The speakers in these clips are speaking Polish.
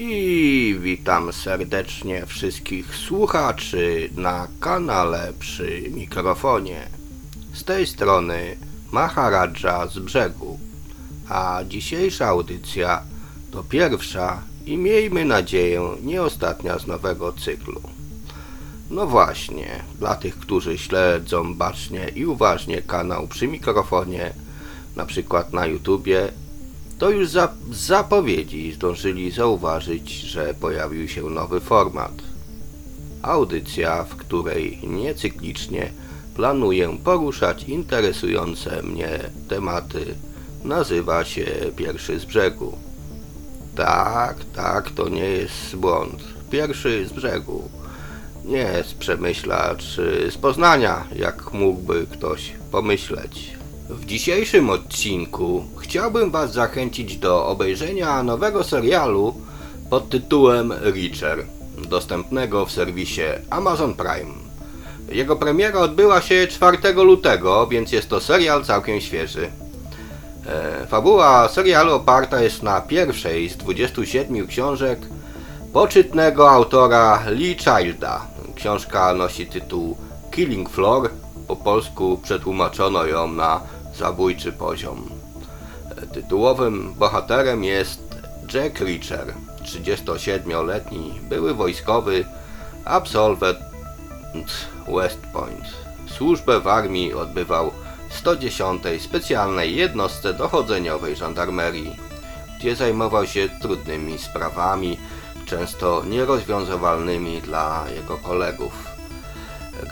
I witam serdecznie wszystkich słuchaczy na kanale przy mikrofonie. Z tej strony Maharadża z brzegu. A dzisiejsza audycja to pierwsza i miejmy nadzieję nie ostatnia z nowego cyklu. No właśnie, dla tych, którzy śledzą bacznie i uważnie kanał przy mikrofonie, na przykład na YouTubie, to już za, zapowiedzi zdążyli zauważyć, że pojawił się nowy format. Audycja, w której niecyklicznie planuję poruszać interesujące mnie tematy, nazywa się Pierwszy z brzegu. Tak, tak, to nie jest błąd. Pierwszy z brzegu. Nie z Przemyśla czy z Poznania, jak mógłby ktoś pomyśleć. W dzisiejszym odcinku chciałbym Was zachęcić do obejrzenia nowego serialu pod tytułem Reacher, dostępnego w serwisie Amazon Prime. Jego premiera odbyła się 4 lutego, więc jest to serial całkiem świeży. E, Fabuła serialu oparta jest na pierwszej z 27 książek poczytnego autora Lee Childa. Książka nosi tytuł Killing Floor, po polsku przetłumaczono ją na zabójczy poziom. Tytułowym bohaterem jest Jack Reacher, 37-letni były wojskowy, absolwent West Point. Służbę w armii odbywał w 110 specjalnej jednostce dochodzeniowej żandarmerii, gdzie zajmował się trudnymi sprawami, często nierozwiązywalnymi dla jego kolegów.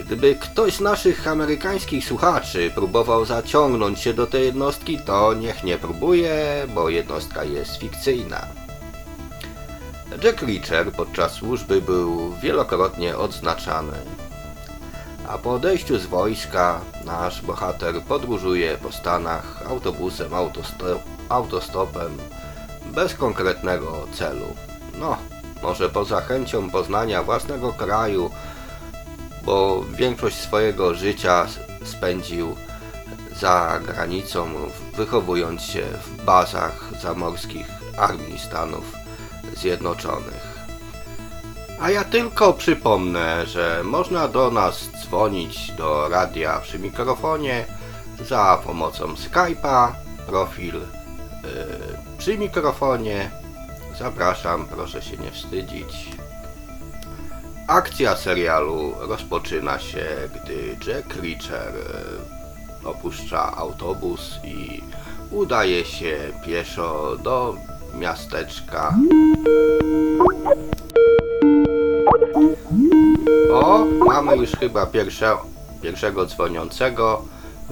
Gdyby ktoś z naszych amerykańskich słuchaczy próbował zaciągnąć się do tej jednostki, to niech nie próbuje, bo jednostka jest fikcyjna. Jack Reacher podczas służby był wielokrotnie odznaczany. A po odejściu z wojska nasz bohater podróżuje po Stanach autobusem, autostop, autostopem bez konkretnego celu. No, może poza chęcią poznania własnego kraju, bo większość swojego życia spędził za granicą, wychowując się w bazach zamorskich Armii Stanów Zjednoczonych. A ja tylko przypomnę, że można do nas dzwonić do radia przy mikrofonie za pomocą Skype'a, profil yy, przy mikrofonie. Zapraszam, proszę się nie wstydzić. Akcja serialu rozpoczyna się, gdy Jack Reacher e, opuszcza autobus i udaje się pieszo do miasteczka. O, mamy już chyba pierwsze, pierwszego dzwoniącego.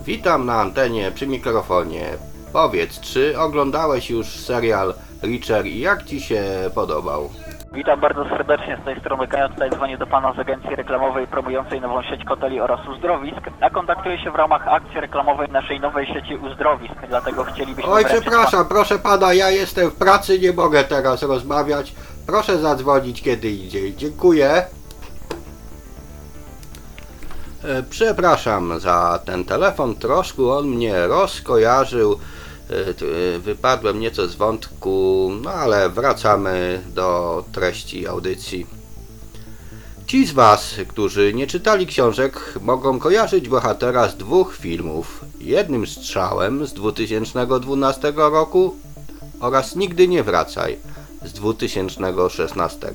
Witam na antenie przy mikrofonie. Powiedz, czy oglądałeś już serial Reacher i jak Ci się podobał? Witam bardzo serdecznie z tej strony Kaja. Tutaj dzwonię do Pana z agencji reklamowej promującej nową sieć hoteli oraz uzdrowisk, a kontaktuję się w ramach akcji reklamowej naszej nowej sieci uzdrowisk, dlatego chcielibyśmy... Oj, przepraszam, proszę pana, ja jestem w pracy, nie mogę teraz rozmawiać. Proszę zadzwonić kiedy indziej. Dziękuję. E, Przepraszam za ten telefon, troszkę on mnie rozkojarzył. E, e, Wypadłem nieco z wątku, no ale wracamy do treści audycji. Ci z Was, którzy nie czytali książek, mogą kojarzyć bohatera z dwóch filmów. Jednym strzałem z 2012 roku oraz Nigdy nie wracaj z 2016.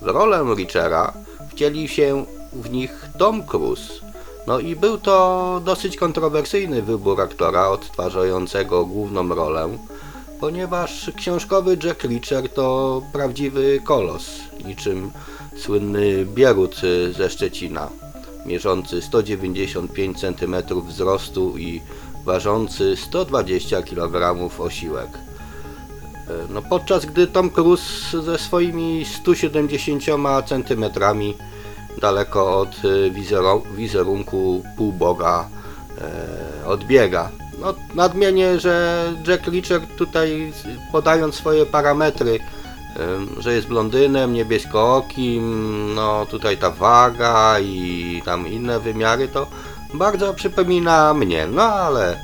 W rolę Richera wcielił się w nich Tom Cruise. No i był to dosyć kontrowersyjny wybór aktora odtwarzającego główną rolę, ponieważ książkowy Jack Reacher to prawdziwy kolos, niczym słynny Bierut ze Szczecina, mierzący 195 cm wzrostu i ważący 120 kg osiłek. E, No, podczas gdy Tom Cruise ze swoimi 170 cm daleko od e, wizeru- wizerunku półboga e, odbiega. No, nadmienię, że Jack Reacher tutaj podając swoje parametry, że jest blondynem, niebieskookim, no tutaj ta waga i tam inne wymiary, to bardzo przypomina mnie, no ale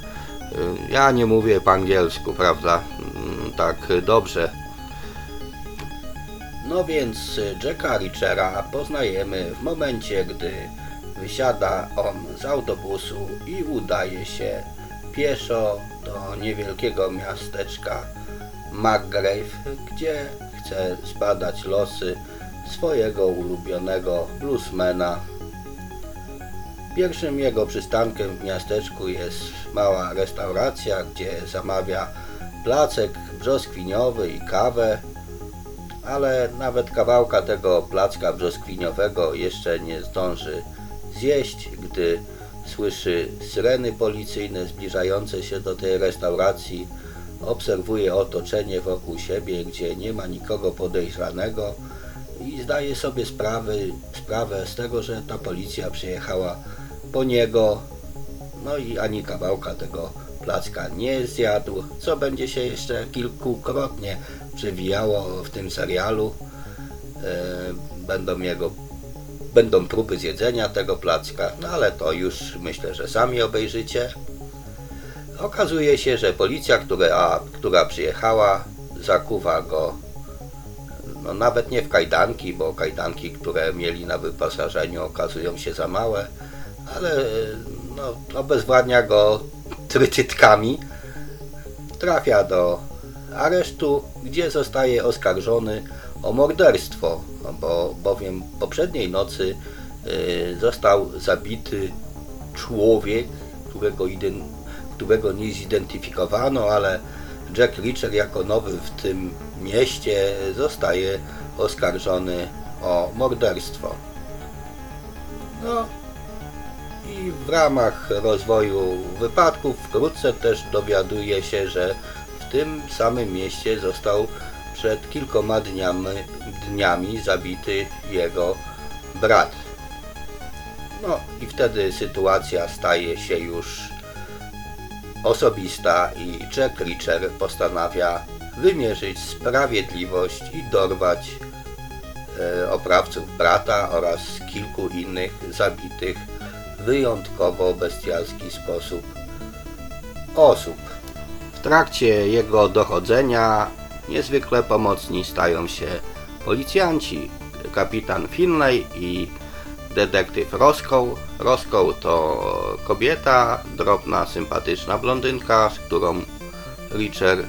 ja nie mówię po angielsku, prawda, Mm, tak dobrze. No więc Jacka Richera poznajemy w momencie, gdy wysiada on z autobusu i udaje się pieszo do niewielkiego miasteczka McGrave, gdzie chce zbadać losy swojego ulubionego bluesmana. Pierwszym jego przystankiem w miasteczku jest mała restauracja, gdzie zamawia placek brzoskwiniowy i kawę, ale nawet kawałka tego placka brzoskwiniowego jeszcze nie zdąży zjeść, gdy słyszy syreny policyjne zbliżające się do tej restauracji, obserwuje otoczenie wokół siebie, gdzie nie ma nikogo podejrzanego i zdaje sobie sprawy, sprawę z tego, że ta policja przyjechała po niego, no i ani kawałka tego placka nie zjadł, co będzie się jeszcze kilkukrotnie przewijało w tym serialu. E, Będą jego będą próby zjedzenia tego placka, no ale to już myślę, że sami obejrzycie. Okazuje się, że policja, która, która przyjechała, zakuwa go no nawet nie w kajdanki, bo kajdanki, które mieli na wyposażeniu okazują się za małe, ale no, obezwładnia go trytytkami. Trafia do aresztu, gdzie zostaje oskarżony o morderstwo, no bo bowiem poprzedniej nocy y, został zabity człowiek, którego, którego nie zidentyfikowano, ale Jack Reacher jako nowy w tym mieście zostaje oskarżony o morderstwo. No i w ramach rozwoju wypadków wkrótce też dowiaduje się, że w tym samym mieście został przed kilkoma dniami, dniami zabity jego brat. No i wtedy sytuacja staje się już osobista i Jack Reacher postanawia wymierzyć sprawiedliwość i dorwać e, oprawców brata oraz kilku innych zabitych w wyjątkowo bestialski sposób osób. W trakcie jego dochodzenia niezwykle pomocni stają się policjanci, kapitan Finlay i detektyw Roscoe. Roscoe to kobieta, drobna, sympatyczna blondynka, z którą Richard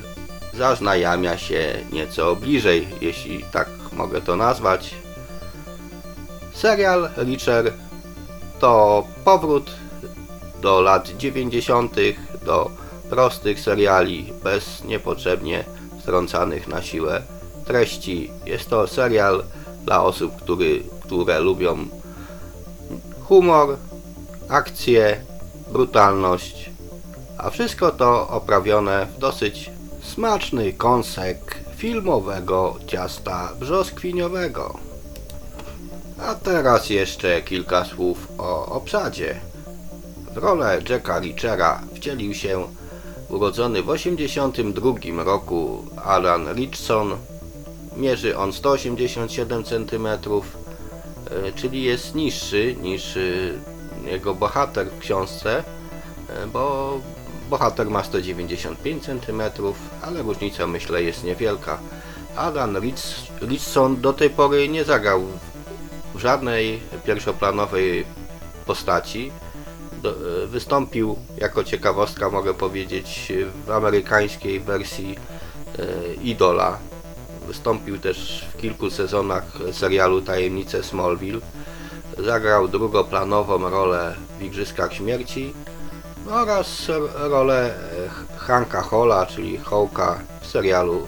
zaznajamia się nieco bliżej, jeśli tak mogę to nazwać. Serial Richard to powrót do lat 90., do prostych seriali bez niepotrzebnie wtrącanych na siłę treści. Jest to serial dla osób, który, które lubią humor, akcję, brutalność, a wszystko to oprawione w dosyć smaczny kąsek filmowego ciasta brzoskwiniowego. A teraz jeszcze kilka słów o obsadzie. W rolę Jacka Richera wcielił się urodzony w 1982 roku Alan Richson. Mierzy on 187 cm, e, czyli jest niższy niż e, jego bohater w książce, e, bo bohater ma 195 cm, ale różnica myślę jest niewielka. Alan Rich- Richson do tej pory nie zagrał w żadnej pierwszoplanowej postaci. E, wystąpił jako ciekawostka, mogę powiedzieć, w amerykańskiej wersji e, Idola. Wystąpił też w kilku sezonach serialu Tajemnice Smallville. Zagrał drugoplanową rolę w Igrzyskach Śmierci oraz rolę e, Hanka Hola, czyli Hołka w serialu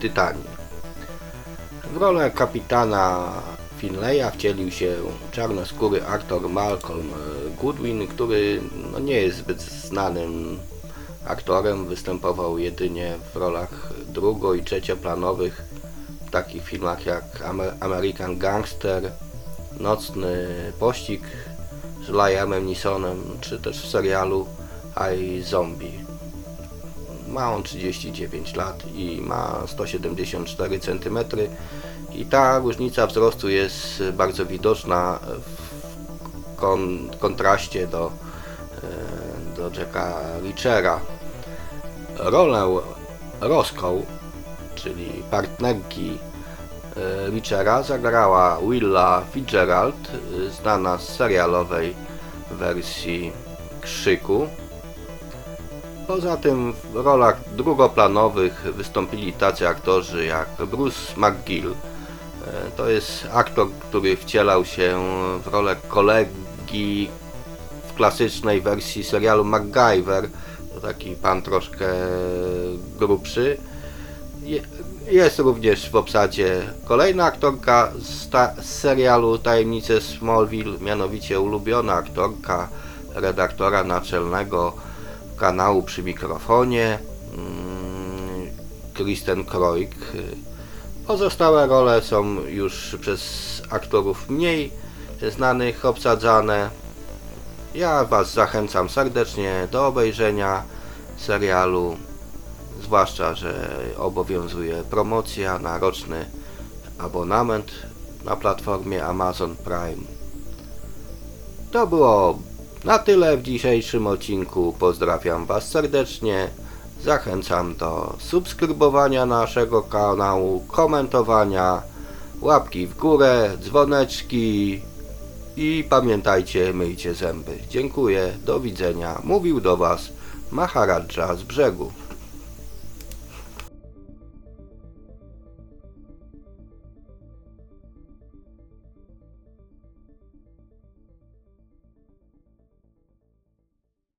Tytanii. W rolę kapitana Finleya wcielił się czarnoskóry aktor Malcolm e, Goodwin, który no, nie jest zbyt znanym aktorem. Występował jedynie w rolach drugo- i trzecioplanowych w takich filmach jak Amer- American Gangster, Nocny Pościg z Liamem Neesonem, czy też w serialu I Zombie. Ma on 39 lat i ma 174 cm i ta różnica wzrostu jest bardzo widoczna w kon kontraście do, e, do Jacka Richera. Rolę Roscoe, czyli partnerki e, Richera zagrała Willa Fitzgerald, znana z serialowej wersji Krzyku. Poza tym w rolach drugoplanowych wystąpili tacy aktorzy jak Bruce McGill. E, To jest aktor, który wcielał się w rolę kolegi w klasycznej wersji serialu MacGyver. To taki pan troszkę grubszy. Je- Jest również w obsadzie kolejna aktorka z, z serialu Tajemnice Smallville, mianowicie ulubiona aktorka redaktora naczelnego kanału przy mikrofonie mm, Kristen Kroik. Pozostałe role są już przez aktorów mniej znanych obsadzane. Ja Was zachęcam serdecznie do obejrzenia serialu, zwłaszcza, że obowiązuje promocja na roczny abonament na platformie Amazon Prime. To było na tyle w dzisiejszym odcinku. Pozdrawiam Was serdecznie. Zachęcam do subskrybowania naszego kanału, komentowania, łapki w górę, dzwoneczki i pamiętajcie, myjcie zęby. Dziękuję, do widzenia. Mówił do Was Maharadża z brzegu.